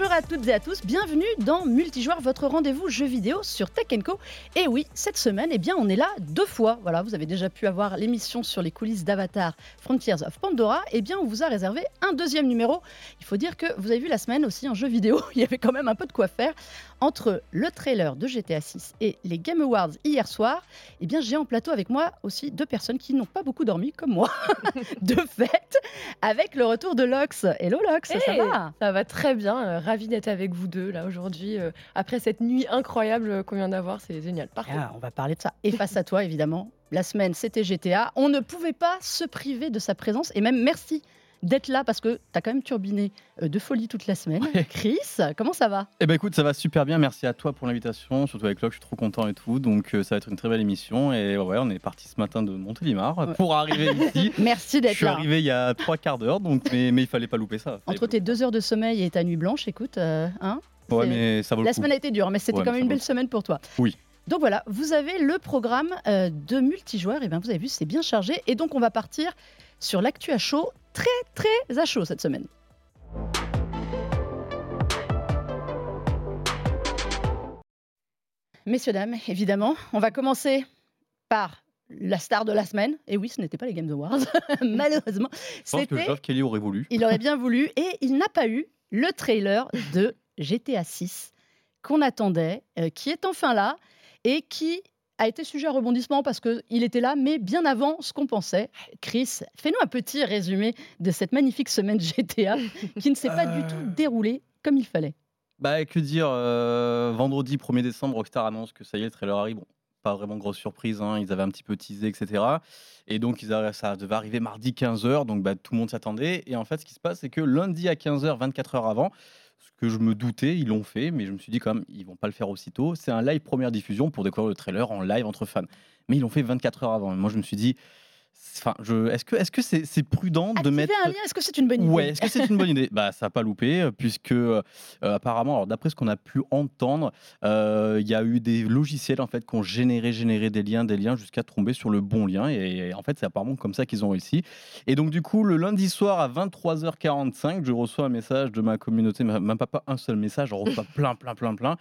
Bonjour à toutes et à tous, bienvenue dans Multijoueur, votre rendez-vous jeu vidéo sur Tech Co. Et oui, cette semaine, eh bien, on est là deux fois. Voilà, vous avez déjà pu avoir l'émission sur les coulisses d'Avatar Frontiers of Pandora. Eh bien, on vous a réservé un deuxième numéro. Il faut dire que vous avez vu la semaine aussi en jeu vidéo, il y avait quand même un peu de quoi faire. Entre le trailer de GTA 6 et les Game Awards hier soir, eh bien, j'ai en plateau avec moi aussi deux personnes qui n'ont pas beaucoup dormi, comme moi, de fait, avec le retour de Lox. Hello Lox, ça va? Ça va très bien. euh, ravi d'être avec vous deux là aujourd'hui. euh, après cette nuit incroyable qu'on vient d'avoir, c'est génial. Parfait. Ah, on va parler de ça. Et face à toi, évidemment, la semaine, c'était GTA. On ne pouvait pas se priver de sa présence. Et même merci d'être là parce que tu as quand même turbiné euh, de folie toute la semaine. Ouais. Chris, comment ça va? Eh ben écoute, ça va super bien. Merci à toi pour l'invitation, surtout avec Locke, je suis trop content et tout. Donc euh, ça va être une très belle émission. Et ouais, on est parti ce matin de Montélimar Ouais. pour arriver ici. Merci Je d'être suis là. arrivé il y a trois quarts d'heure, donc mais, mais il fallait pas louper ça. Entre tes deux heures de sommeil et ta nuit blanche, écoute, euh, hein. Ouais, mais ça vaut le la coup. semaine a été dure, mais c'était Ouais, quand même une belle semaine pour toi. Oui. Donc voilà, vous avez le programme de multijoueurs. Et bien, vous avez vu, c'est bien chargé. Et donc, on va partir sur l'actu à chaud, très, très à chaud cette semaine. Messieurs, dames, évidemment, on va commencer par la star de la semaine. Et oui, ce n'était pas les Games Awards, malheureusement. Je pense que Geoff Kelly aurait voulu. il aurait bien voulu et il n'a pas eu le trailer de GTA 6 qu'on attendait, euh, qui est enfin là et qui a été sujet à rebondissement parce qu'il était là, mais bien avant ce qu'on pensait. Chris, fais-nous un petit résumé de cette magnifique semaine GTA qui ne s'est pas du Euh. tout déroulée comme il fallait. Bah que dire, euh, vendredi 1er décembre, Rockstar annonce que ça y est, le trailer arrive. Bon, pas vraiment grosse surprise, hein, ils avaient un petit peu teasé, etc. Et donc ils a- ça devait arriver mardi 15h, donc bah, tout le monde s'attendait. Et en fait, ce qui se passe, c'est que lundi à 15h, 24 heures avant, ce que je me doutais, ils l'ont fait, mais je me suis dit quand même, ils vont pas le faire aussitôt. C'est un live première diffusion pour découvrir le trailer en live entre fans. Mais ils l'ont fait 24 heures avant. Moi, je me suis dit, enfin, je, est-ce que est-ce que c'est c'est prudent de Activer mettre un lien, est-ce que c'est une bonne idée Ouais, est-ce que c'est une bonne idée? Bah, ça n'a pas loupé, euh, puisque euh, apparemment, alors d'après ce qu'on a pu entendre, euh, il y a eu des logiciels en fait qui ont généré, généré des liens, des liens jusqu'à tomber sur le bon lien. Et, en fait, c'est apparemment comme ça qu'ils ont réussi. Et donc, du coup, le lundi soir à 23h45, je reçois un message de ma communauté, même pas, pas un seul message, je reçois plein, plein, plein, plein.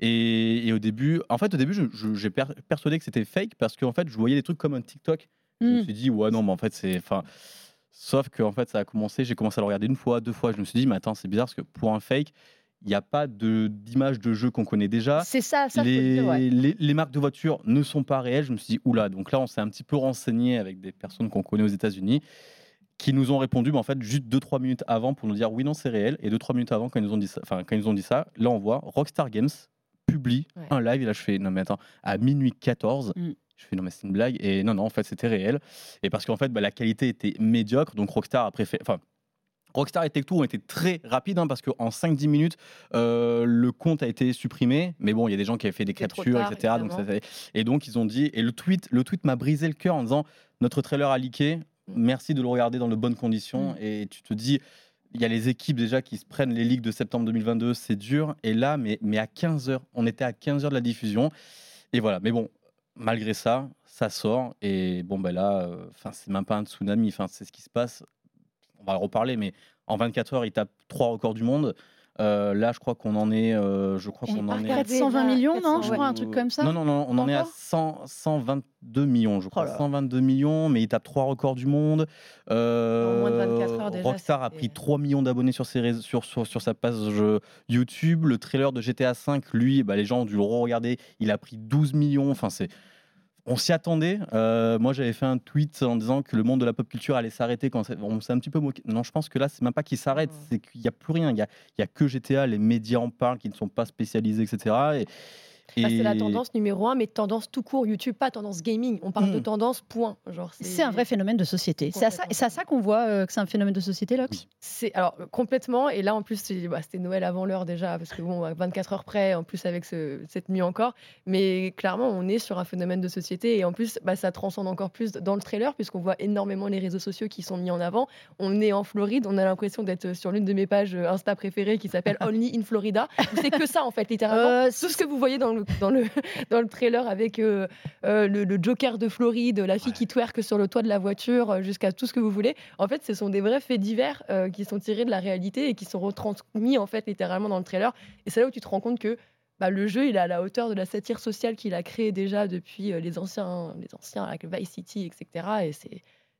Et, et au début, en fait, au début, j'ai per- persuadé que c'était fake parce qu'en fait, je voyais des trucs comme un TikTok. Je me Hmm. suis dit, ouais, non, mais en fait, c'est. Enfin, sauf que en fait, ça a commencé, j'ai commencé à le regarder une fois, deux fois. Je me suis dit, mais attends, c'est bizarre parce que pour un fake, il n'y a pas d'image de jeu qu'on connaît déjà. C'est ça, ça Les, dire, ouais. les, les marques de voitures ne sont pas réelles. Je me suis dit, oula, donc là, on s'est un petit peu renseigné avec des personnes qu'on connaît aux États-Unis qui nous ont répondu, mais en fait, juste 2-3 minutes avant pour nous dire, oui, non, c'est réel. Et 2-3 minutes avant, quand ils, nous ont dit ça, enfin, quand ils nous ont dit ça, là, on voit Rockstar Games publie Ouais. un live. Et là, je fais, non, mais attends, à minuit 14, Mm. Je fais, non, mais c'est une blague. Et non, non, en fait, c'était réel. Et parce qu'en fait, bah, la qualité était médiocre. Donc, Rockstar a préféré. Enfin, Rockstar et Tech2 ont été très rapides hein, parce qu'en 5-10 minutes, euh, le compte a été supprimé. Mais bon, il y a des gens qui avaient fait des captures, tard, etc. Donc ça et donc, ils ont dit. Et le tweet, le tweet m'a brisé le cœur en disant Notre trailer a leaké. Merci de le regarder dans de bonnes conditions. Mm. Et tu te dis. Il y a les équipes déjà qui se prennent les ligues de septembre 2022, c'est dur. Et là, mais, mais à 15h, on était à 15h de la diffusion. Et voilà, mais bon, malgré ça, ça sort. Et bon, ben là, euh, c'est même pas un tsunami, c'est ce qui se passe. On va reparler, mais en 24 heures, il tape trois records du monde. Euh, là, je crois qu'on en est. euh, je crois On qu'on en est. regardé. 420 millions, non 400, Je ouais. crois, un truc comme ça. Non, non, non, on en est à Encore 100, 122 millions, je Oh crois. là. 122 millions, mais il tape trois records du monde. Euh, En moins de 24 heures déjà, Rockstar a pris 3 millions d'abonnés sur, ses sur, sur, sur sa page euh, YouTube. Le trailer de GTA V, lui, bah, les gens ont dû le regarder. Il a pris 12 millions. Enfin, c'est. On s'y attendait. Euh, moi, j'avais fait un tweet en disant que le monde de la pop culture allait s'arrêter quand on s'est un petit peu moqué. Non, je pense que là, c'est même pas qu'il s'arrête, c'est qu'il n'y a plus rien. Il y a, il y a que GTA, les médias en parlent, qui ne sont pas spécialisés, etc. Et, Bah, c'est la tendance numéro un, mais tendance tout court YouTube, pas tendance gaming. On parle de Mm. tendance, point. Genre, C'est un vrai phénomène de société. C'est à ça, Complètement. c'est à ça qu'on voit euh, que c'est un phénomène de société, Lox C'est alors complètement. Et là, en plus, bah, c'était Noël avant l'heure déjà, parce que bon, à 24 heures près, en plus avec ce- cette nuit encore. Mais clairement, on est sur un phénomène de société. Et en plus, bah, ça transcende encore plus dans le trailer, puisqu'on voit énormément les réseaux sociaux qui sont mis en avant. On est en Floride, on a l'impression d'être sur l'une de mes pages euh, Insta préférées qui s'appelle Only in Florida. C'est que ça, en fait, littéralement. Euh, Tout ce que vous voyez dans le, dans le, dans le trailer avec euh, euh, le, le Joker de Floride, la fille qui twerk sur le toit de la voiture, euh, jusqu'à tout ce que vous voulez. En fait, ce sont des vrais faits divers euh, qui sont tirés de la réalité et qui sont retransmis en fait littéralement dans le trailer. Et c'est là où tu te rends compte que bah, le jeu, il est à la hauteur de la satire sociale qu'il a créée déjà depuis les anciens, les anciens avec Vice City, etc. Et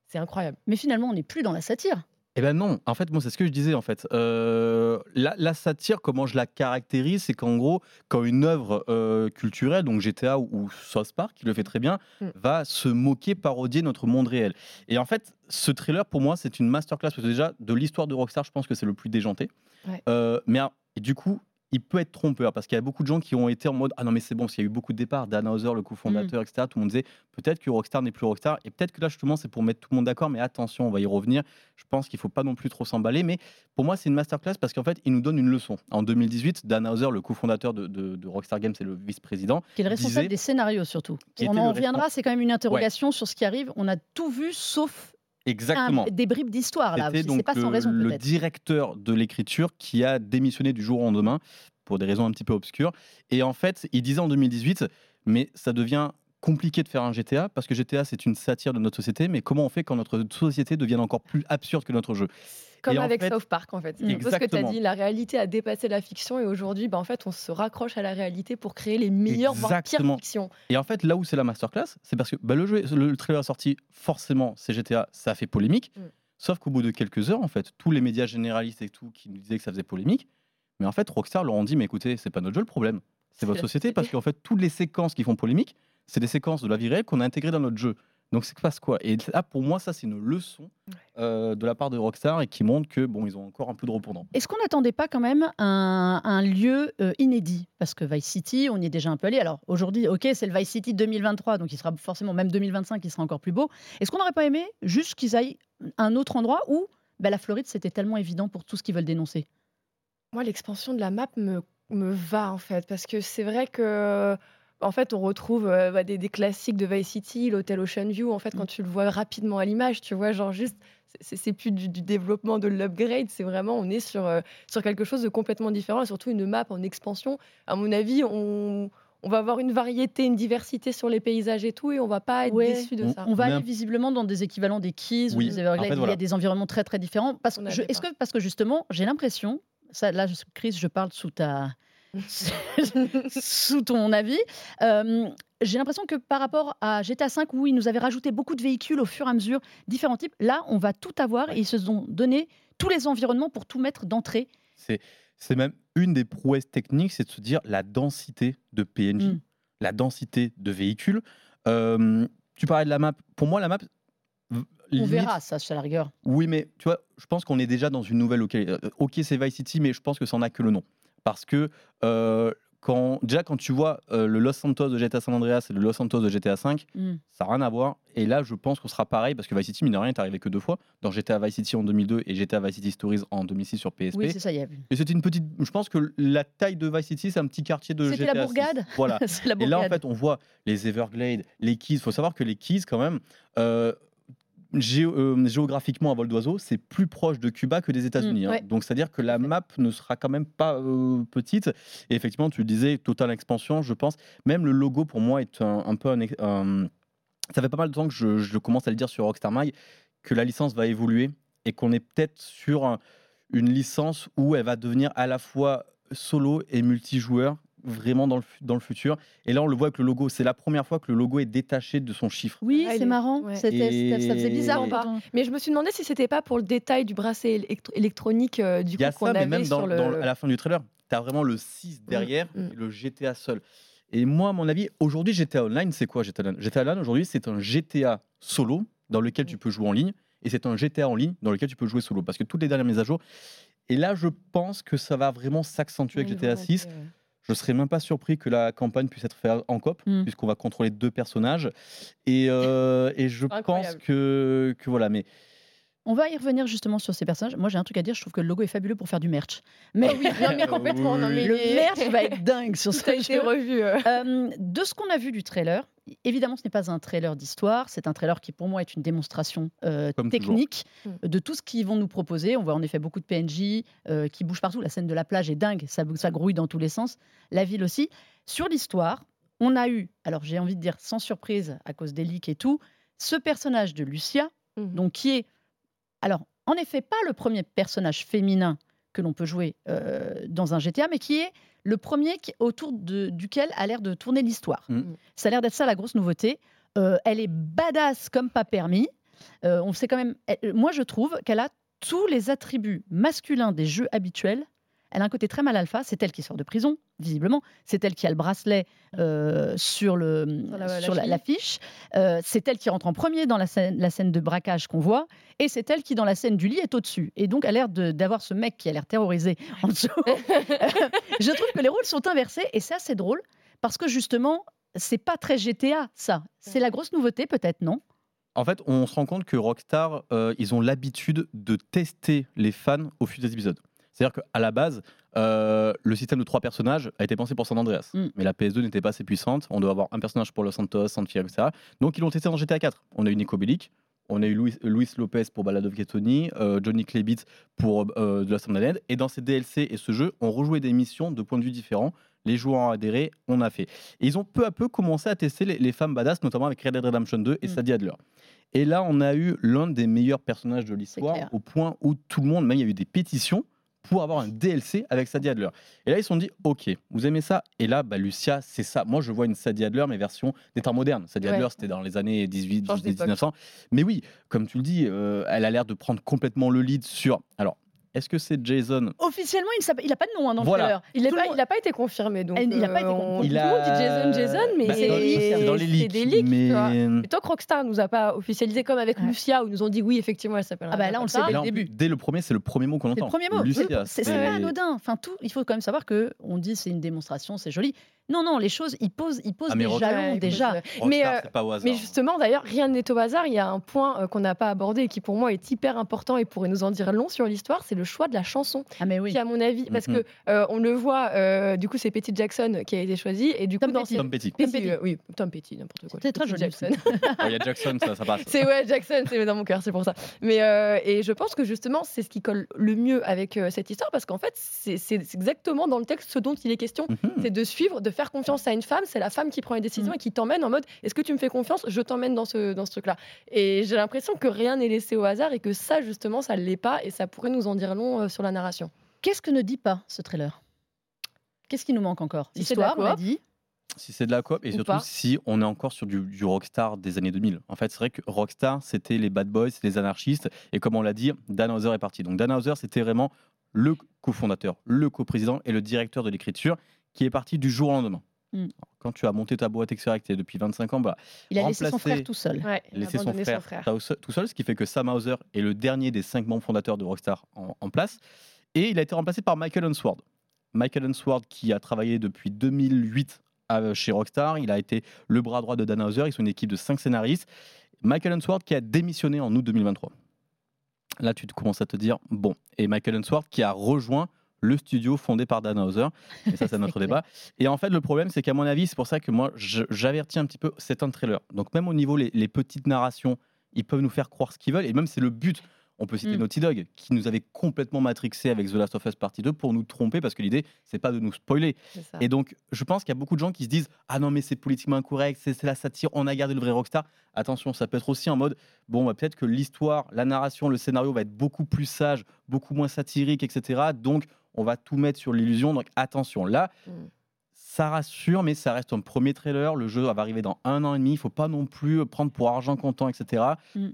c'est incroyable. Mais finalement, on n'est plus dans la satire. Eh ben non, en fait, moi, c'est ce que je disais, en fait. Euh, la, la satire, comment je la caractérise, c'est qu'en gros, quand une œuvre euh, culturelle, donc GTA ou, ou South Park, qui le fait très bien, Mm. va se moquer, parodier notre monde réel. Et en fait, ce trailer, pour moi, c'est une masterclass, parce que déjà, de l'histoire de Rockstar, je pense que c'est le plus déjanté. Ouais. Euh, mais ah, et du coup, il peut être trompeur, parce qu'il y a beaucoup de gens qui ont été en mode Ah non, mais c'est bon, parce qu'il y a eu beaucoup de départs, Dan Hauser, le cofondateur, etc. Tout le monde disait peut-être que Rockstar n'est plus Rockstar, et peut-être que là, justement, c'est pour mettre tout le monde d'accord, mais attention, on va y revenir. Je pense qu'il ne faut pas non plus trop s'emballer, mais pour moi, c'est une masterclass parce qu'en fait, il nous donne une leçon. En 2018, Dan Hauser, le cofondateur de, de- de Rockstar Games et le vice-président, Qui est le responsable disait- des scénarios surtout. On en reviendra, c'est quand même une interrogation sur ce qui arrive. On a tout vu sauf un- exactement. des bribes d'histoire là. C'est donc pas sans le, raison le directeur de l'écriture qui a démissionné du jour au lendemain pour des raisons un petit peu obscures. Et en fait, il disait en 2018, mais ça devient compliqué de faire un GTA parce que GTA c'est une satire de notre société, mais comment on fait quand notre société devienne encore plus absurde que notre jeu? Comme Et en avec fait- South Park, en fait. Mm. Peu ce que tu as Exactement. dit, la réalité a dépassé la fiction et aujourd'hui, bah, en fait, on se raccroche à la réalité pour créer les meilleures, voire pires Exactement. fictions. Et en fait, là où c'est la masterclass, c'est parce que bah, le, jeu, le, le trailer est sorti, forcément, c'est GTA, ça a fait polémique. Mm. Sauf qu'au bout de quelques heures, en fait, tous les médias généralistes et tout qui nous disaient que ça faisait polémique, mais en fait, Rockstar leur ont dit, mais écoutez, c'est pas notre jeu le problème, c'est votre société. parce qu'en fait, toutes les séquences qui font polémique, c'est des séquences de la vie réelle qu'on a intégrées dans notre jeu. Donc c'est passe quoi Et là, pour moi, ça, c'est une leçon euh, de la part de Rockstar et qui montre que bon, ils ont encore un peu de repondant. Est-ce qu'on n'attendait pas quand même un, un lieu euh, inédit? Parce que Vice City, on y est déjà un peu allé. Alors aujourd'hui, ok, c'est le Vice City 2023, donc il sera forcément même 2025, il sera encore plus beau. Est-ce qu'on n'aurait pas aimé juste qu'ils aillent à un autre endroit où bah, la Floride, c'était tellement évident pour tout ce qu'ils veulent dénoncer? Moi, l'expansion de la map me, me va, en fait, parce que c'est vrai que. En fait, on retrouve euh, bah, des, des classiques de Vice City, l'hôtel Ocean View. En fait, Mm. quand tu le vois rapidement à l'image, tu vois, genre juste, c'est- plus du, du développement de l'upgrade, c'est vraiment, on est sur, euh, sur quelque chose de complètement différent et surtout une map en expansion. À mon avis, on, on va avoir une variété, une diversité sur les paysages et tout, et on va pas être Ouais. déçu de On- ça. On va aller un- visiblement dans des équivalents des Keys ou des Everglades. en fait, Il y a des environnements très très différents. Parce que je- que parce que justement, j'ai l'impression, ça, là, Chris, je parle sous ta sous ton avis. Euh, j'ai l'impression que par rapport à GTA V, où ils nous avaient rajouté beaucoup de véhicules au fur et à mesure, différents types, là, on va tout avoir et ils se sont donné tous les environnements pour tout mettre d'entrée. C'est c'est même une des prouesses techniques, c'est de se dire la densité de PNJ, Mm. la densité de véhicules. Euh, tu parlais de la map. Pour moi, la map. On verra ça, à la rigueur. Oui, mais tu vois, je pense qu'on est déjà dans une nouvelle. Ok, euh, ok, c'est Vice City, mais je pense que ça n'en a que le nom. Parce que euh, quand, déjà, quand tu vois euh, le Los Santos de GTA San Andreas et le Los Santos de GTA V, Mm. ça n'a rien à voir. Et là, je pense qu'on sera pareil parce que Vice City, mine de rien, est arrivé que deux fois. Dans GTA Vice City en 2002 et GTA Vice City Stories en 2006 sur PSP. Oui, c'est ça. il y a- et c'était une petite. Je pense que la taille de Vice City, c'est un petit quartier de C'était GTA. la 6. bourgade Voilà. la Et là, en bourgade. fait, on voit les Everglades, les Keys. Il faut savoir que les Keys, quand même, euh, gé- euh, géographiquement à vol d'oiseau, c'est plus proche de Cuba que des États-Unis. hein. ouais. Donc, c'est-à-dire que la map ne sera quand même pas euh, petite. Et effectivement, tu le disais, Total Expansion, je pense. Même le logo, pour moi, est un, un peu un. ça fait pas mal de temps que je, je commence à le dire sur Rockstar Mag, que la licence va évoluer et qu'on est peut-être sur un- une licence où elle va devenir à la fois solo et multijoueur vraiment dans le, dans le futur. Et là, on le voit avec le logo. C'est la première fois que le logo est détaché de son chiffre. Oui, Ah, c'est est- marrant. ouais. C'était- c'était- Ça faisait bizarre. Quand on- Mais je me suis demandé si c'était pas pour le détail du bracelet électro- électronique euh, du Il y a coup qu'on ça, mais avait même dans, le. dans- à la fin du trailer, tu as vraiment le 6 derrière mm. et le GTA seul. Et moi, à mon avis, aujourd'hui, GTA Online, c'est quoi GTA Online? GTA Online, aujourd'hui, c'est un GTA solo dans lequel tu Mm. peux jouer en ligne et c'est un GTA en ligne dans lequel tu peux jouer solo. Parce que toutes les dernières mises à jour. Et là, je pense que ça va vraiment s'accentuer avec GTA volonté, 6. Je serais même pas surpris que la campagne puisse être faite en coop, Mm. puisqu'on va contrôler deux personnages. Et, euh, et je pense que, que voilà, mais On va y revenir justement sur ces personnages. Moi, j'ai un truc à dire. Je trouve que le logo est fabuleux pour faire du merch. Mais Ah oui, non, mais complètement. non, mais le merch va être dingue sur ce jeu. revu. euh. Euh, de ce qu'on a vu du trailer, évidemment, ce n'est pas un trailer d'histoire, c'est un trailer qui, pour moi, est une démonstration euh, technique toujours. de tout ce qu'ils vont nous proposer. On voit en effet beaucoup de PNJ euh, qui bougent partout. La scène de la plage est dingue, ça, ça grouille dans tous les sens. La ville aussi. Sur l'histoire, on a eu, alors j'ai envie de dire sans surprise à cause des leaks et tout, ce personnage de Lucia, Mhm. donc qui est, alors en effet pas le premier personnage féminin que l'on peut jouer euh, dans un GTA, mais qui est le premier autour de- duquel a l'air de tourner l'histoire. Mhm. Ça a l'air d'être ça la grosse nouveauté. Euh, elle est badass comme pas permis. Euh, on sait quand même. elle- moi, je trouve qu'elle a tous les attributs masculins des jeux habituels. Elle a un côté très mal alpha. C'est elle qui sort de prison, visiblement. C'est elle qui a le bracelet euh, sur le Sur la- sur la la- l'affiche. Euh, c'est elle qui rentre en premier dans la scène, la scène de braquage qu'on voit. Et c'est elle qui, dans la scène du lit, est au-dessus. Et donc, a l'air de- d'avoir ce mec qui a l'air terrorisé en dessous. je trouve que les rôles sont inversés. Et c'est assez drôle. Parce que justement, c'est pas très GTA, ça. C'est la grosse nouveauté, peut-être, non? En fait, on se rend compte que Rockstar, euh, ils ont l'habitude de tester les fans au fil des épisodes. C'est-à-dire qu'à la base, euh, le système de trois personnages a été pensé pour San Andreas. Mm. Mais la PS2 n'était pas assez puissante. On doit avoir un personnage pour Los Santos, Santiago, etc. Donc ils l'ont testé dans GTA 4. On a eu Nico Bellic, on a eu Luis, Luis Lopez pour Ballad of euh, Johnny Klebitz pour euh, The Last of. Et dans ces DLC et ce jeu, on rejouait des missions de points de vue différents. Les joueurs ont adhéré, on a fait. Et ils ont peu à peu commencé à tester les, les femmes badass, notamment avec Red Dead Redemption 2 et Mm. Sadie Adler. Et là, on a eu l'un des meilleurs personnages de l'histoire, au point où tout le monde, même il y a eu des pétitions pour avoir un DLC avec Sadie Adler. Et là, ils se sont dit, ok, vous aimez ça? Et là, bah, Lucia, c'est ça. Moi, je vois une Sadie Adler, mais version des temps modernes. Sadie Ouais. Adler, c'était dans les années 18, Change 18 d'époque. 1900. Mais oui, comme tu le dis, euh, elle a l'air de prendre complètement le lead sur... Alors, est-ce que c'est Jason? Officiellement, il n'a pas de nom hein, dans Voilà. le trailer. Il n'a Tout le pas, monde- il a pas été confirmé. Donc, Il a pas été euh, confirmé. on- Il Tout le a- monde dit Jason, Jason, mais Bah, c'est dans les leaks, c'est dans les leaks, des leaks. tu vois. mais... Et tant que Rockstar nous a pas officialisé comme avec Ouais. Lucia, où ils nous ont dit oui, effectivement, elle s'appelle. Ah bah là, on le sait dès le début. dès le premier, c'est le premier mot qu'on C'est entend. le premier mot. Lucia, c'est pas anodin. Enfin, tout, il faut quand même savoir que on dit c'est une démonstration, c'est joli. Non, non, les choses, ils posent, ils posent Ah, mais des Rockstar- jalons déjà. Rockstar, Mais, euh, c'est pas au hasard. Mais justement, d'ailleurs, rien n'est au hasard. Il y a un point euh, qu'on n'a pas abordé et qui, pour moi, est hyper important et pourrait nous en dire long sur l'histoire. C'est le choix de la chanson, Ah mais oui. qui, à mon avis, parce Mhm. que euh, on le voit. euh, du coup, c'est Petty Jackson qui a été choisi et du coup, Tom dans Petty. Tom Petty. Petty, Petty. euh, oui, Tom Petty, n'importe quoi. C'était très joli. Jackson. Oh, Il y a Jackson, ça, ça passe. C'est ouais, Jackson, c'est dans mon cœur, c'est pour ça. Mais euh, et je pense que justement, c'est ce qui colle le mieux avec euh, cette histoire parce qu'en fait, c'est c'est exactement dans le texte ce dont il est question. Mhm. C'est de suivre, de faire confiance à une femme. C'est la femme qui prend les décisions Mm. et qui t'emmène en mode Est-ce que tu me fais confiance? Je t'emmène dans ce, dans ce truc-là. Et j'ai l'impression que rien n'est laissé au hasard et que ça, justement, ça ne l'est pas et ça pourrait nous en dire long euh, sur la narration. Qu'est-ce que ne dit pas ce trailer? Qu'est-ce qui nous manque encore? Si c'est de la L'histoire, on a coop. dit. Si c'est de la coop et Ou surtout pas. si on est encore sur du, du Rockstar des années 2000. En fait, c'est vrai que Rockstar, c'était les bad boys, les anarchistes. Et comme on l'a dit, Dan Houser est parti. Donc Dan Houser, c'était vraiment le cofondateur, le coprésident et le directeur de l'écriture qui est parti du jour au lendemain. Mm. Quand tu as monté ta boîte, etc., et que tu es depuis 25 ans, bah, Il a laissé son frère tout seul. Ouais, il a laisser son frère, tout seul- tout seul, ce qui fait que Sam Hauser est le dernier des cinq membres fondateurs de Rockstar en, en place. Et il a été remplacé par Michael Unsworth. Michael Unsworth qui a travaillé depuis 2008 à- chez Rockstar. Il a été le bras droit de Dan Hauser. Ils sont une équipe de cinq scénaristes. Michael Unsworth qui a démissionné en août 2023. Là, tu commences à te dire, bon. Et Michael Unsworth qui a rejoint le studio fondé par Dan Hauser. Et ça, c'est notre clair. débat. Et en fait, le problème, c'est qu'à mon avis, c'est pour ça que moi, j'avertis un petit peu, c'est un trailer. Donc, même au niveau les, les petites narrations, ils peuvent nous faire croire ce qu'ils veulent. Et même, c'est le but. On peut citer Mm. Naughty Dog, qui nous avait complètement matrixé avec The Last of Us Partie 2 pour nous tromper, parce que l'idée, c'est pas de nous spoiler. Et donc, je pense qu'il y a beaucoup de gens qui se disent Ah non, mais c'est politiquement incorrect, c'est c'est la satire, on a gardé le vrai rockstar. Attention, ça peut être aussi en mode Bon, bah, peut-être que l'histoire, la narration, le scénario va être beaucoup plus sage, beaucoup moins satirique, etc. Donc, on va tout mettre sur l'illusion. Donc, attention. Là, Mm. ça rassure, mais ça reste un premier trailer. Le jeu va arriver dans un an et demi. Il faut pas non plus prendre pour argent comptant, etc. Mm.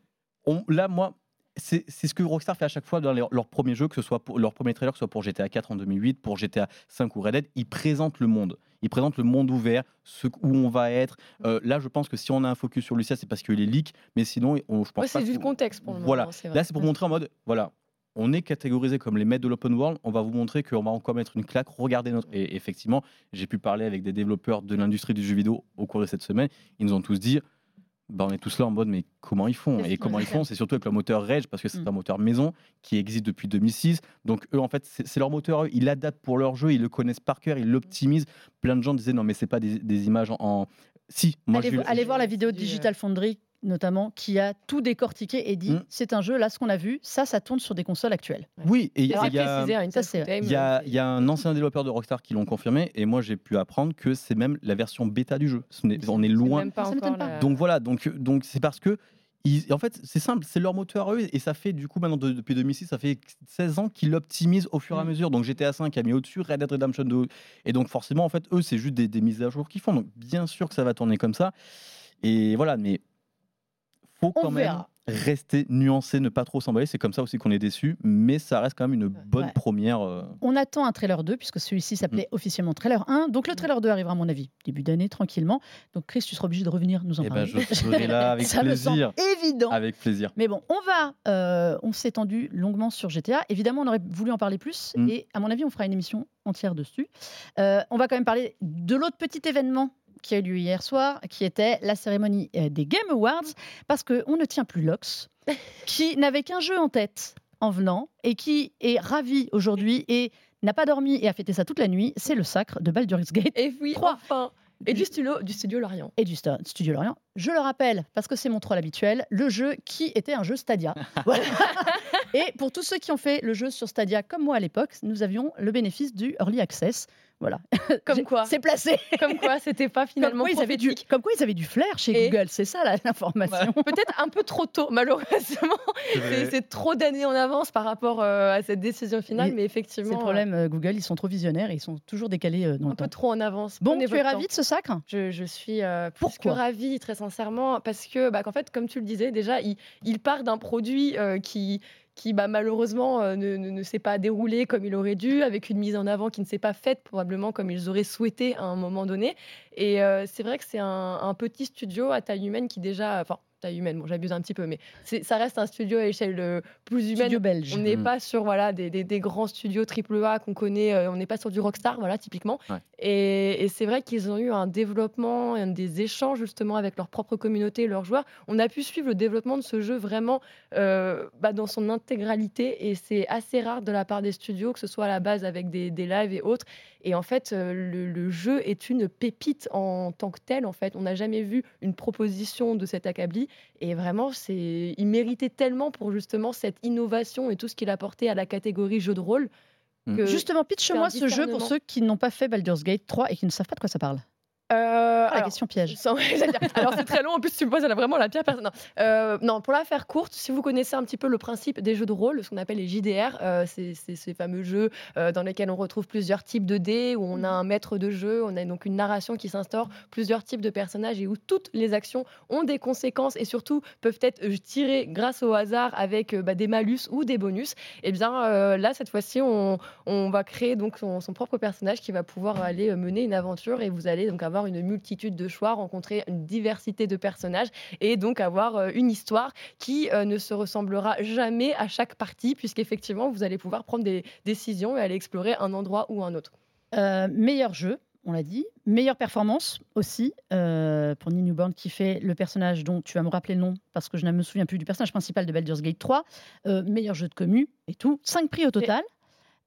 On- là, moi. C'est ce que Rockstar fait à chaque fois dans leur, leur premier jeu, que ce soit pour leur premier trailer, que ce soit pour GTA 4 en 2008, pour GTA 5 ou Red Dead, ils présentent le monde. Ils présentent le monde ouvert, ce, où on va être. Euh, là, je pense que si on a un focus sur Lucia, c'est parce qu'il est leak, mais sinon, on, je pense Ouais, c'est du contexte pour le Voilà. moment. c'est vrai. Là, c'est pour montrer en mode, voilà, on est catégorisé comme les maîtres de l'open world, on va vous montrer qu'on va encore mettre une claque, regardez notre... Et effectivement, j'ai pu parler avec des développeurs de l'industrie du jeu vidéo au cours de cette semaine, ils nous ont tous dit, bah, on est tous là en mode mais comment ils font? Et comment ils font? C'est surtout avec le moteur Rage parce que c'est Mm. un moteur maison qui existe depuis 2006. Donc eux en fait c'est leur moteur, eux. ils l'adaptent pour leur jeu, ils le connaissent par cœur, ils l'optimisent. Plein de gens disaient non mais c'est pas des, des images en, en- Si, moi allez, je allez voir la vidéo de Digital Foundry notamment qui a tout décortiqué et dit Mm. c'est un jeu là ce qu'on a vu ça ça tourne sur des consoles actuelles Oui, et il y a- y a- un ancien développeur de Rockstar qui l'ont confirmé et moi j'ai pu apprendre que c'est même la version bêta du jeu. Ce on est c'est loin. même pas Ça m'étonne encore pas. la- Donc voilà, donc donc c'est parce que ils- en fait c'est simple, c'est leur moteur à eux et ça fait du coup maintenant de- depuis 2006, ça fait 16 ans qu'ils l'optimisent au fur et à Mm. mesure. Donc GTA 5 a mis au-dessus, Red Dead Redemption 2 et donc forcément en fait eux c'est juste des, des mises à jour qu'ils font. Donc bien sûr que ça va tourner comme ça et voilà, mais faut On quand même verra. rester nuancé, ne pas trop s'emballer. C'est comme ça aussi qu'on est déçu, mais ça reste quand même une bonne Ouais. première. euh, On attend un trailer 2, puisque celui-ci s'appelait Mm. officiellement trailer 1. Donc le trailer 2 arrivera, à mon avis, début d'année, tranquillement. Donc Chris, tu seras obligé de revenir nous en Eh parler. ben, je serai là avec Ça me semble plaisir. évident. Avec plaisir. Mais bon, on va, euh, on s'est étendu longuement sur GTA. Évidemment, on aurait voulu en parler plus, Mm. et à mon avis, on fera une émission entière dessus. Euh, on va quand même parler de l'autre petit événement qui a eu lieu hier soir, qui était la cérémonie euh, des Game Awards, parce qu'on ne tient plus Lox, qui n'avait qu'un jeu en tête en venant, et qui est ravi aujourd'hui et n'a pas dormi et a fêté ça toute la nuit. C'est le sacre de Baldur's Gate Et oui, Trois. enfin. Et du studio, du studio Lorient. et du Studio Lorient. Je le rappelle, parce que c'est mon troll habituel, le jeu qui était un jeu Stadia. Voilà. et pour tous ceux qui ont fait le jeu sur Stadia comme moi à l'époque, nous avions le bénéfice du Early Access. Voilà. Comme quoi. C'est placé. Comme quoi, c'était pas Comme finalement quoi, ils avaient du, comme quoi ils avaient du flair chez Et- Google, c'est ça là, l'information. Peut-être un peu trop tôt, malheureusement. C'est- C'est trop d'années en avance par rapport euh, à cette décision finale, Mais mais effectivement, C'est le problème, euh, Google, ils sont trop visionnaires et ils sont toujours décalés euh, dans euh, le un peu temps. trop en avance. Bon, Prenez tu es votre ravi temps. de ce sacre Je, je suis euh, plus Pourquoi que ravie, très sincèrement, parce que, bah, qu'en fait, comme tu le disais, déjà, il, il part d'un produit euh, qui, qui bah, malheureusement euh, ne, s'est pas déroulé comme il aurait dû, avec une mise en avant qui ne s'est pas faite probablement comme ils auraient souhaité à un moment donné. Et euh, c'est vrai que c'est un, un petit studio à taille humaine qui déjà, enfin taille humaine, bon j'abuse un petit peu, mais ça reste un studio à échelle euh, plus humaine. Studio belge. On n'est Mm. pas sur voilà des, des- des grands studios AAA qu'on connaît, euh, on n'est pas sur du Rockstar, voilà typiquement. Ouais. Et, et c'est vrai qu'ils ont eu un développement, des échanges justement avec leur propre communauté, leurs joueurs. On a pu suivre le développement de ce jeu vraiment euh, bah, dans son intégralité et c'est assez rare de la part des studios, que ce soit à la base avec des, des lives et autres. Et en fait, euh, le, le jeu est une pépite en tant que tel. En fait, on n'a jamais vu une proposition de cet acabli. Et vraiment, c'est, il méritait tellement pour justement cette innovation et tout ce qu'il apportait à la catégorie jeu de rôle. Mm. que- Justement, pitch-moi ce jeu pour ceux qui n'ont pas fait Baldur's Gate 3 et qui ne savent pas de quoi ça parle. Euh, Ah, la question piège. Sans- Alors c'est très long, en plus tu me poses vraiment la pire personne. Non. Euh, non, pour la faire courte, si vous connaissez un petit peu le principe des jeux de rôle, ce qu'on appelle les JDR, euh, c'est ces fameux jeux dans lesquels on retrouve plusieurs types de dés, où on a un maître de jeu, on a donc une narration qui s'instaure, plusieurs types de personnages et où toutes les actions ont des conséquences et surtout peuvent être tirées grâce au hasard avec bah, des malus ou des bonus. Et bien euh, là, cette fois-ci, on, on va créer donc son, son propre personnage qui va pouvoir aller mener une aventure et vous allez donc avoir une multitude de choix, rencontrer une diversité de personnages et donc avoir euh, une histoire qui euh, ne se ressemblera jamais à chaque partie puisqu'effectivement vous allez pouvoir prendre des décisions et aller explorer un endroit ou un autre. Euh, meilleur jeu, on l'a dit. Meilleure performance aussi euh, pour Neil Newborn qui fait le personnage dont tu vas me rappeler le nom parce que je ne me souviens plus du personnage principal de Baldur's Gate 3. Euh, meilleur jeu de commu et tout. 5 prix au total.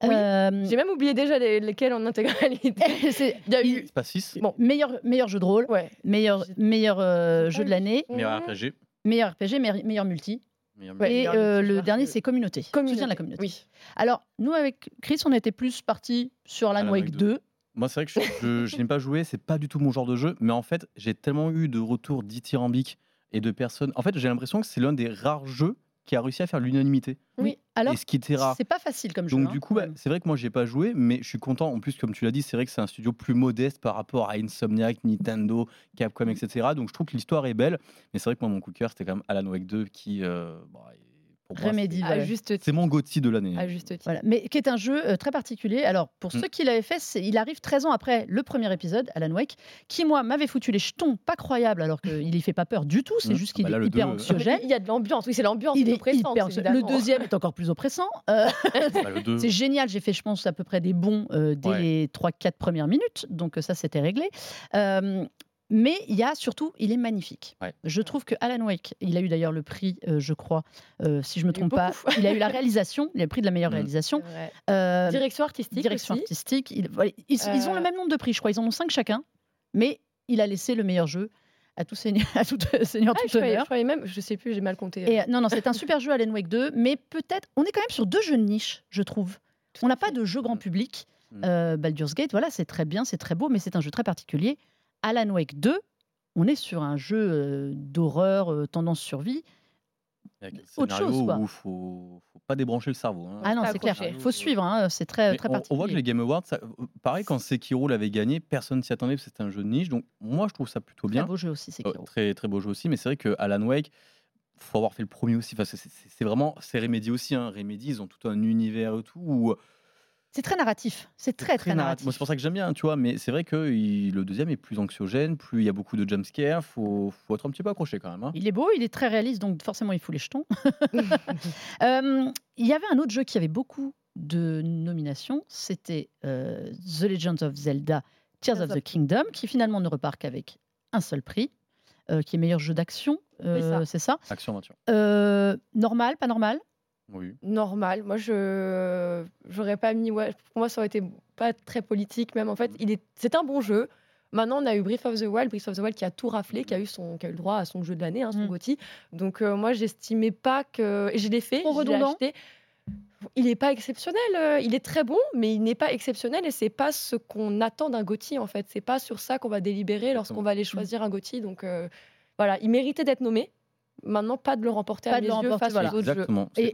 Oui, Euh, J'ai même oublié déjà les- lesquels en intégralité. c'est- Il y a eu pas 6 Bon. meilleur, meilleur jeu de rôle, ouais. meilleur, meilleur euh, jeu de l'année, Meilleur. RPG. meilleur RPG, meilleur, meilleur multi. meilleur- et meilleur euh, multi, le dernier, c'est communauté. Communauté. Soutien de la communauté. Oui. Alors, nous, avec Chris, on était plus partis sur Alan Alan Wake Wake 2. Moi, c'est vrai que je, je- je n'ai pas joué, c'est pas du tout mon genre de jeu, mais en fait, j'ai tellement eu de retours dithyrambiques et de personnes. En fait, j'ai l'impression que c'est l'un des rares jeux qui a réussi à faire l'unanimité. Oui. Alors, et ce qui était rare. c'est pas facile comme jeu. Donc hein, du coup, bah, c'est vrai que moi j'ai pas joué, mais je suis content. En plus, comme tu l'as dit, c'est vrai que c'est un studio plus modeste par rapport à Insomniac, Nintendo, Capcom, etc. Donc je trouve que l'histoire est belle, mais c'est vrai que moi mon coup de cœur c'était quand même Alan Wake 2 qui, euh, bah, c'est- mon Gotti de l'année. À juste titre. Voilà, mais qui est un jeu euh, très particulier. Alors, pour Mm. ceux qui l'avaient fait, c'est- il arrive 13 ans après le premier épisode, Alan Wake, qui, moi, m'avait foutu les jetons pas croyables, alors qu'il y fait pas peur du tout, c'est Mm. juste Ah qu'il bah là, est hyper deux, euh, anxiogène. Il y a de l'ambiance, oui, c'est l'ambiance Il est oppressante, hyper anxiogène. Le deuxième est encore plus oppressant. Euh, Bah, le deux, c'est génial, j'ai fait, je pense, à peu près des bons euh, dès Ouais. les 3-4 premières minutes, donc ça, c'était réglé. Mais il y a surtout, il est magnifique. Ouais. Je trouve que Alan Wake, il a eu d'ailleurs le prix, euh, je crois, euh, si je me eu trompe pas, il a eu la réalisation, il a le prix de la meilleure Mm. réalisation. Euh, Direction artistique. direction aussi. artistique. il- voilà, ils, ils ont le même nombre de prix, je crois. Ils en ont cinq chacun. Mais il a laissé le meilleur jeu à tout seigneur, à tout seigneur, Ah, tout je, croyais, je croyais même, je sais plus, j'ai mal compté. Et, non, non, c'est un super jeu Alan Wake 2, mais peut-être, on est quand même sur deux jeux de niche, je trouve. Tout On n'a pas de jeu grand public. Mm. Euh, Baldur's Gate, voilà, c'est très bien, c'est très beau, mais c'est un jeu très particulier. Alan Wake 2, on est sur un jeu euh, d'horreur, euh, tendance survie. Avec autre chose, quoi. où faut, faut pas débrancher le cerveau. hein. Ah non, c'est clair, faut suivre, hein, c'est très, Mais très on, on particulier. voit que les Game Awards, ça- euh, pareil, quand Sekiro l'avait gagné, personne s'y attendait, parce que c'était un jeu de niche. Donc moi, je trouve ça plutôt Très bien. beau jeu aussi, c'est Euh, très très beau jeu aussi, mais c'est vrai que Alan Wake, faut avoir fait le premier aussi. Enfin, c'est vraiment, c'est Remedy aussi. Hein. Remedy, ils ont tout un univers et tout. où C'est très narratif, c'est très très, narratif. narratif. Moi, c'est pour ça que j'aime bien, tu vois. Mais c'est vrai que il- le deuxième est plus anxiogène, plus il y a beaucoup de jumpscares. Faut, faut être un petit peu accroché quand même. hein. Il est beau, il est très réaliste, donc forcément il fout les jetons. Euh, il y avait un autre jeu qui avait beaucoup de nominations, c'était euh, The Legend of Zelda Tears of the Kingdom, qui finalement ne repart qu'avec un seul prix, euh, qui est meilleur jeu d'action, euh, ça. c'est ça. Action aventure. Euh, normal, pas normal? Oui. Normal. Moi, je j'aurais pas mis. Ouais, pour moi, ça aurait été pas très politique, même. En fait, il est. C'est un bon jeu. Maintenant, on a eu Breath of the Wild, Breath of the Wild qui a tout raflé, qui a eu son, qui a eu le droit à son jeu de l'année, hein, son Mm. Donc euh, moi, j'estimais pas que. Et je l'ai fait. Trop redondant. Il n'est pas exceptionnel. euh, Il est très bon, mais il n'est pas exceptionnel et c'est pas ce qu'on attend d'un GOTY en fait. C'est pas sur ça qu'on va délibérer lorsqu'on va aller choisir un GOTY. Donc euh, voilà, il méritait d'être nommé. Maintenant, pas de le remporter Pas à de mes le yeux remporter, face voilà. aux autres jeux. Exactement. Et-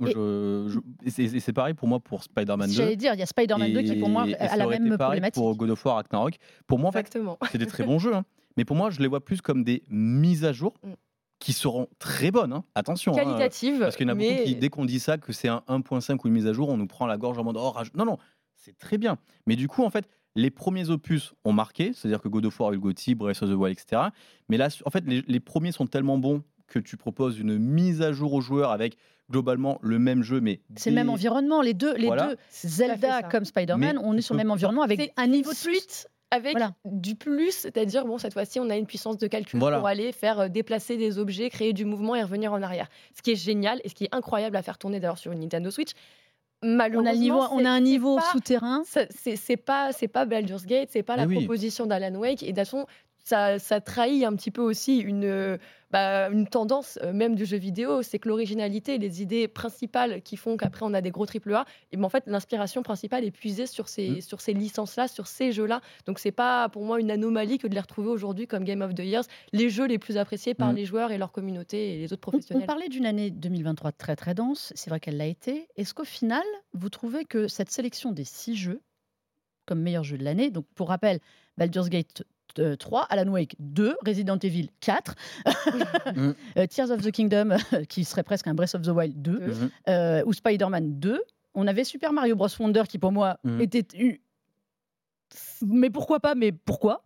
et- c'est et c'est pareil pour moi pour Spider-Man 2. J'allais dire, il y a Spider-Man 2 qui pour moi a la même pareil problématique. Pour God of War Ragnarok. Pour moi, en fait, c'est des très bons jeux. hein. Mais pour moi, je les vois plus comme des mises à jour Mm. qui seront très bonnes. hein. Attention. hein. Qualitative. Parce qu'il y en a mais... beaucoup qui, dès qu'on dit ça, que c'est un 1.5 ou une mise à jour, on nous prend la gorge en mode oh, rage. Non, non, c'est très bien. Mais du coup, en fait, les premiers opus ont marqué, c'est-à-dire que God of War GOTY, Breath of the Wild, etc. Mais là, en fait, les, les premiers sont tellement bons que tu proposes une mise à jour aux joueurs avec globalement le même jeu, mais C'est le même environnement, les deux, les Voilà. deux Zelda comme Spider-Man, on est sur le même environnement avec C'est un niveau de plus. suite avec Voilà. du plus, c'est-à-dire bon cette fois-ci on a une puissance de calcul Voilà. pour aller faire euh, déplacer des objets, créer du mouvement et revenir en arrière. Ce qui est génial et ce qui est incroyable à faire tourner d'ailleurs sur une Nintendo Switch. On Malheureusement, a, le niveau, on a un niveau pas- souterrain. c'est pas c'est pas Baldur's Gate, c'est pas la oui. proposition d'Alan Wake et de toute façon ça, ça trahit un petit peu aussi une euh, bah, une tendance euh, même du jeu vidéo, c'est que l'originalité, les idées principales qui font qu'après on a des gros triple A, et ben en fait l'inspiration principale est puisée sur ces Mm. sur ces licences là, sur ces jeux là. Donc c'est pas pour moi une anomalie que de les retrouver aujourd'hui comme Game of the Years, les jeux les plus appréciés par Mm. les joueurs et leur communauté et les autres On, on professionnels. parlait d'une année 2023 très très dense, c'est vrai qu'elle l'a été. Est-ce qu'au final, vous trouvez que cette sélection des six jeux comme meilleur jeu de l'année, donc pour rappel, Baldur's Gate euh, 3, Alan Wake 2, Resident Evil 4, Mm. euh, Tears of the Kingdom, qui serait presque un Breath of the Wild 2, Deux. Mhm. euh, ou Spider-Man 2. On avait Super Mario Bros. Wonder qui pour moi était une- mais pourquoi pas, mais pourquoi?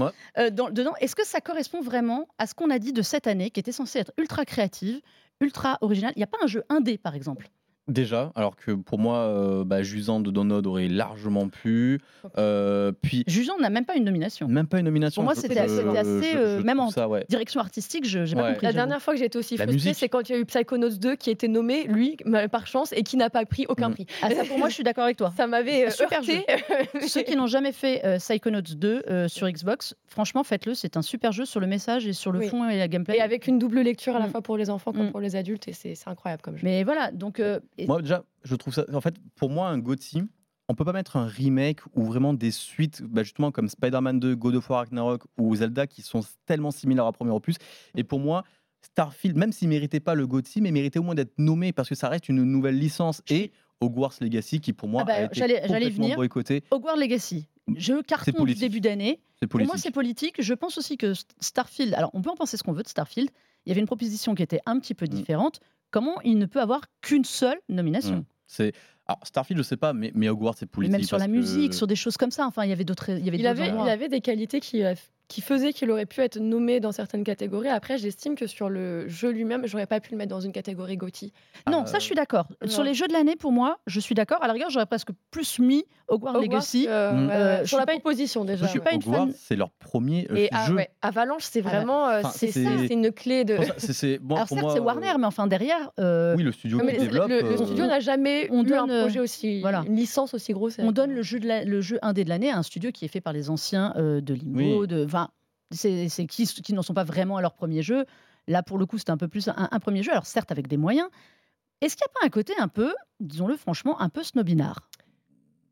Ouais. Euh, dans- Dedans, est-ce que ça correspond vraiment à ce qu'on a dit de cette année, qui était censée être ultra créative, ultra originale? Il n'y a pas un jeu indé, par exemple? Déjà, alors que pour moi, euh, bah, Jusant de Download aurait largement pu. Euh, puis, Jusant n'a même pas une nomination. même pas une nomination. Pour moi, c'était assez- assez, je- euh, je même trouve en- ça, ouais. Direction artistique, je n'ai pas Ouais. compris. La dernière fois que j'ai été aussi frustrée, c'est quand il y a eu Psychonauts 2 qui a été nommé, lui, par chance, et qui n'a pas pris aucun Mm. prix. Ah, ça, pour moi, je suis d'accord avec toi. Ça m'avait euh, Super heurté. Ceux qui n'ont jamais fait euh, Psychonauts 2 euh, sur Xbox, franchement, faites-le. C'est un super jeu sur le message et sur le Oui. fond et la gameplay. Et avec une double lecture à la Mm. fois pour les enfants comme Mm. pour les adultes, et c'est c'est incroyable comme jeu. Mais voilà, donc euh, et- Moi, déjà, je trouve ça. En fait, pour moi, un GOTY, on peut pas mettre un remake ou vraiment des suites, bah, justement comme Spider-Man 2, God of War Ragnarok ou Zelda qui sont tellement similaires à premier opus. Et pour moi, Starfield, même s'il méritait pas le GOTY, mais méritait au moins d'être nommé parce que ça reste une nouvelle licence. Et Hogwarts Legacy qui, pour moi, Ah bah, a été j'allais- j'allais complètement venir. boycotté. Hogwarts Legacy, jeu carton du début d'année. Pour moi, c'est politique. Je pense aussi que St- Starfield, alors on peut en penser ce qu'on veut de Starfield, il y avait une proposition qui était un petit peu Mm. différente. Comment il ne peut avoir qu'une seule nomination Mm. C'est alors Starfield, je sais pas, mais, mais Hogwarts c'est Et politique. Même sur la que- musique, sur des choses comme ça. Enfin, il y avait d'autres. Il y avait il avait des qualités qui, euh, qui faisait qu'il aurait pu être nommé dans certaines catégories. Après, j'estime que sur le jeu lui-même, j'aurais pas pu le mettre dans une catégorie GOTY. Non, Euh, ça je suis d'accord. Sur les jeux de l'année, pour moi, je suis d'accord. À la rigueur, j'aurais presque plus mis Hogwarts Legacy. euh, Mm. Euh, ouais, je sur suis la pas- proposition déjà. je suis ouais. pas une fan- c'est leur premier euh, Et ah, jeu. ouais, Avalanche, c'est Ah ouais. vraiment, euh, Enfin, c'est ça, c'est une clé de. C'est- bon, Alors pour certes, c'est Warner, mais enfin derrière, euh, Oui, le studio mais qui le- développe. le, le euh, studio n'a jamais on eu donne, un euh, projet aussi, voilà. une licence aussi grosse. on donne le jeu, de la- le jeu indé de l'année à un studio qui est fait par les anciens euh, de Limbo, Oui. de, c'est c'est qui, qui n'en sont pas vraiment à leur premier jeu. Là, pour le coup, c'était un peu plus un, un premier jeu. Alors certes, avec des moyens. Est-ce qu'il n'y a pas un côté un peu, disons-le franchement, un peu snobinard?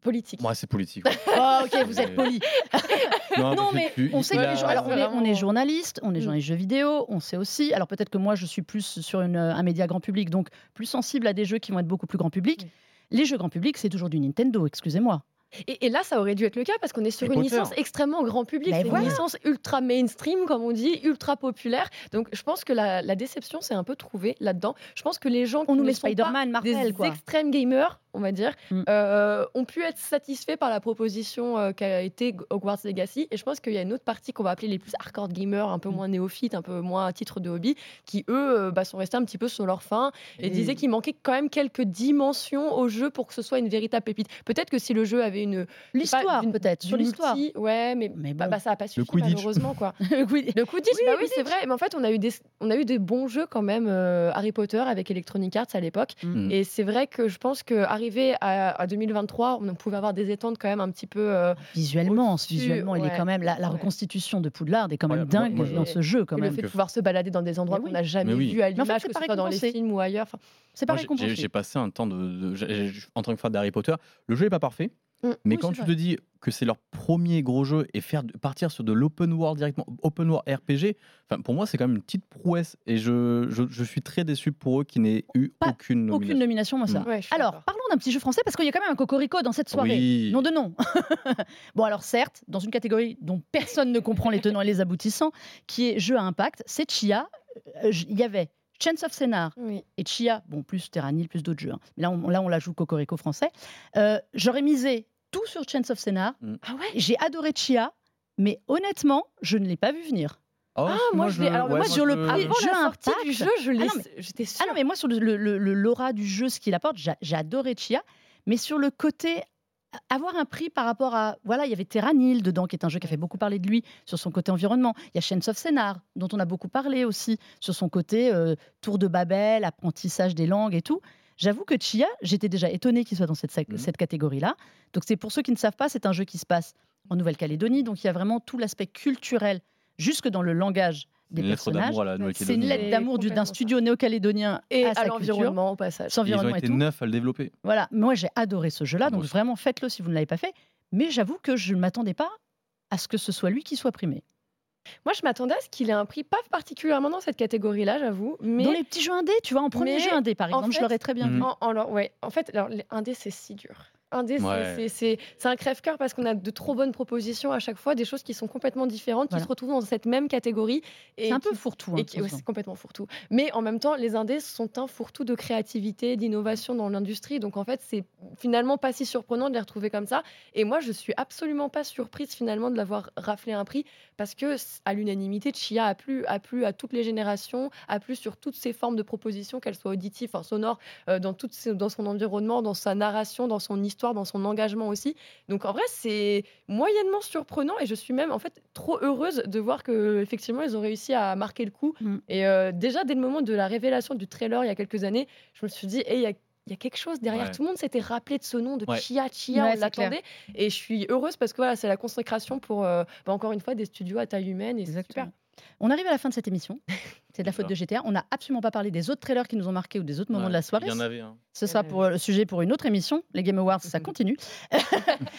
Politique. Ouais, c'est politique. Oh, ok, vous êtes poli. non, mais plus. on sait que a- les jour- alors, on, est, on est journaliste, on est dans Mm. les jeux vidéo, on sait aussi. Alors peut-être que moi, je suis plus sur une, un média grand public, donc plus sensible à des jeux qui vont être beaucoup plus grand public. Mm. Les jeux grand public, c'est toujours du Nintendo, excusez-moi. Et, et là, ça aurait dû être le cas parce qu'on est sur une Potter. licence extrêmement grand public. C'est une voilà. licence ultra mainstream, comme on dit, ultra populaire. Donc, je pense que la, la déception s'est un peu trouvée là-dedans. Je pense que les gens qui On nous ne met sont pas Spider-Man, Marvel, des quoi. extrêmes gamers, on va dire, Mm. euh, ont pu être satisfaits par la proposition euh, qu'a été Hogwarts Legacy. Et je pense qu'il y a une autre partie qu'on va appeler les plus hardcore gamers, un peu Mm. moins néophytes, un peu moins à titre de hobby, qui eux euh, bah, sont restés un petit peu sur leur faim et, Et- disaient qu'il manquait quand même quelques dimensions au jeu pour que ce soit une véritable pépite. Peut-être que si le jeu avait une L'histoire, peut-être, sur l'histoire. Ouais, mais, Mais bah, bon. bah, ça a pas suffi Quidditch. malheureusement quoi. Oui. Le Quidditch, Oui, bah oui, c'est vrai. Mais en fait, on a eu des, on a eu des bons jeux quand même, euh, Harry Potter avec Electronic Arts à l'époque. Mm. Et c'est vrai que je pense qu'arriver à, à 2023, on pouvait avoir des étentes quand même un petit peu. euh, Visuellement, visuellement, il est ouais. quand même la, la Ouais. reconstitution de Poudlard est quand même dingue Moi, moi, dans ce jeu quand le fait de pouvoir se balader dans des endroits qu'on oui. n'a jamais oui. vus à Mais en fait, l'image, que ce soit dans les films ou ailleurs. Enfin, C'est pas récompensé. J'ai passé un temps de, de- j'ai- en tant que fan d'Harry Potter. Le jeu est pas parfait, mm. mais Oui, quand tu vrai. te dis que c'est leur premier gros jeu et faire partir sur de l'open world directement, open world RPG, enfin pour moi c'est quand même une petite prouesse et je, je, je suis très déçu pour eux qui n'aient eu Pas aucune nomination. Aucune nomination, moi ça. Mm. ouais, Alors, parlons d'un petit jeu français parce qu'il y a quand même un cocorico dans cette soirée. Oui. Nom de nom. bon, alors certes, dans une catégorie dont personne ne comprend les tenants et les aboutissants, qui est jeu à impact, c'est Chia. Euh, Il y avait Chance of Scénar Oui. et Chia, bon, plus Terranil, plus d'autres jeux. hein. Là, on, là, on la joue cocorico français. Euh, J'aurais misé tout sur Chance of Scénar. Ah ouais? J'ai adoré Chia, mais honnêtement, je ne l'ai pas vu venir. Oh, Ah, moi, je l'ai- alors, moi, sur le prix- Avant jeu la sortie impact. du jeu, je l'ai- Ah non, j'étais sûre. Ah non, mais moi, sur le, l'aura du jeu, ce qu'il apporte, j'a- j'ai adoré Chia. Mais sur le côté, avoir un prix par rapport à. Voilà, il y avait Terranil dedans, qui est un jeu qui a fait beaucoup parler de lui sur son côté environnement. Il y a Chains of Scénar, dont on a beaucoup parlé aussi, sur son côté euh, tour de Babel, apprentissage des langues et tout. J'avoue que Chia, j'étais déjà étonnée qu'il soit dans cette, Mhm. cette catégorie-là. Donc, c'est pour ceux qui ne savent pas, c'est un jeu qui se passe en Nouvelle-Calédonie. Donc, il y a vraiment tout l'aspect culturel, jusque dans le langage des Une lettre personnages. d'amour à la C'est une lettre d'amour du- d'un studio néo-calédonien Et à à l'environnement au passage. Ils ont été neufs à le développer. Voilà, moi j'ai adoré ce jeu-là, Ah, donc aussi. vraiment faites-le si vous ne l'avez pas fait. Mais j'avoue que je ne m'attendais pas à ce que ce soit lui qui soit primé. Moi, je m'attendais à ce qu'il ait un prix, pas particulièrement dans cette catégorie-là, j'avoue. Mais Dans les petits jeux indés, tu vois, en premier mais jeu indé par exemple, je l'aurais très bien vu. En, ouais. en fait, alors, les indés, c'est si dur. Indé, c'est- Ouais. un crève-cœur parce qu'on a de trop bonnes propositions à chaque fois, des choses qui sont complètement différentes, Voilà. qui se retrouvent dans cette même catégorie. et C'est un peu fourre-tout. hein, ouais, c'est complètement fourre-tout. Mais en même temps, les indés sont un fourre-tout de créativité, d'innovation dans l'industrie. Donc en fait, c'est finalement pas si surprenant de les retrouver comme ça. Et moi, je suis absolument pas surprise finalement de l'avoir raflé un prix parce que à l'unanimité, Chia a plu, a plu à toutes les générations, a plu sur toutes ses formes de propositions, qu'elles soient auditives, enfin sonores, euh, dans, toutes ses- dans son environnement, dans sa narration, dans son histoire, dans son engagement aussi. Donc en vrai, c'est moyennement surprenant et je suis même en fait trop heureuse de voir que effectivement ils ont réussi à marquer le coup. Mm. Et euh, déjà dès le moment de la révélation du trailer il y a quelques années, je me suis dit, Eh, il y a il y a quelque chose derrière. Ouais. Tout le monde s'était rappelé de ce nom, de Ouais. Chia Chia, Ouais, on l'attendait. Et je suis heureuse parce que voilà, c'est la consécration pour, euh, bah, encore une fois, des studios à taille humaine. Et Exactement. super. On arrive à la fin de cette émission. C'est de la faute de GTA. On n'a absolument pas parlé des autres trailers qui nous ont marqués ou des autres moments de la soirée. Il y en avait un. Ce sera pour le sujet pour une autre émission. Les Game Awards, ça continue.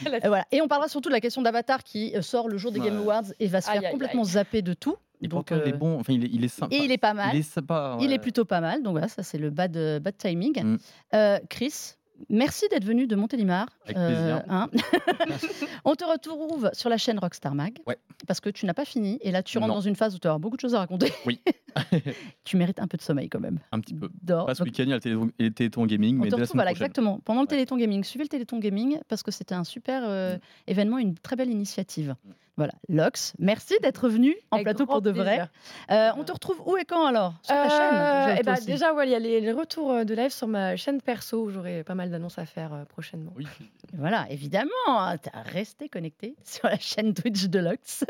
Euh, voilà. Et on parlera surtout de la question d'Avatar qui euh, sort le jour des Game. Awards et va se Aïe, faire aïe, complètement aïe. zapper de tout. Et Donc, pourtant, il est euh, bon. Enfin, il est, il est sympa. Et il est pas mal. Il est sympa. Il est plutôt pas mal, donc voilà, ça c'est le bad, bad timing. Mm. Euh, Chris, merci d'être venu de Montélimar. Avec plaisir. hein. On te retrouve sur la chaîne Rockstar Mag, Ouais. parce que tu n'as pas fini, et là tu rentres Non. dans une phase où tu as beaucoup de choses à raconter. Oui. tu mérites un peu de sommeil quand même. Un petit peu. Dors. Pas ce week-end, il y a le Téléthon- le Téléthon Gaming, on mais te retrouve, voilà, prochaine. exactement. Pendant le. Téléthon Gaming, suivez le Téléthon Gaming parce que c'était un super euh, Mm. événement, une très belle initiative. Voilà, Lox, merci d'être venu en Avec plateau pour de vrai. Euh, on te retrouve où et quand alors? Sur ta Euh, chaîne eh ben, aussi. déjà, ouais, il y a les, les retours euh, de live sur ma chaîne perso où j'aurai pas mal d'annonces à faire euh, prochainement. Oui. Voilà, évidemment, hein, t'as resté connecté sur la chaîne Twitch de Lox.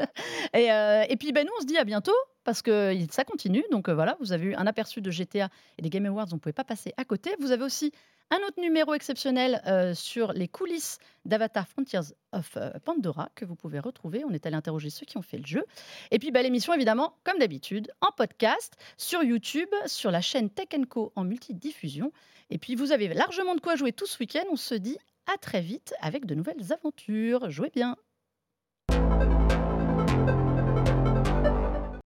Et, euh, et puis, ben, nous, on se dit à bientôt parce que ça continue. Donc euh, voilà, vous avez eu un aperçu de GTA et des Game Awards, on ne pouvait pas passer à côté. Vous avez aussi un autre numéro exceptionnel euh, sur les coulisses d'Avatar Frontiers of euh, Pandora que vous pouvez retrouver. On est allé interroger ceux qui ont fait le jeu. Et puis bah, l'émission, évidemment, comme d'habitude, en podcast, sur YouTube, sur la chaîne Tech Co en multidiffusion. Et puis vous avez largement de quoi jouer tout ce week-end. On se dit à très vite avec de nouvelles aventures. Jouez bien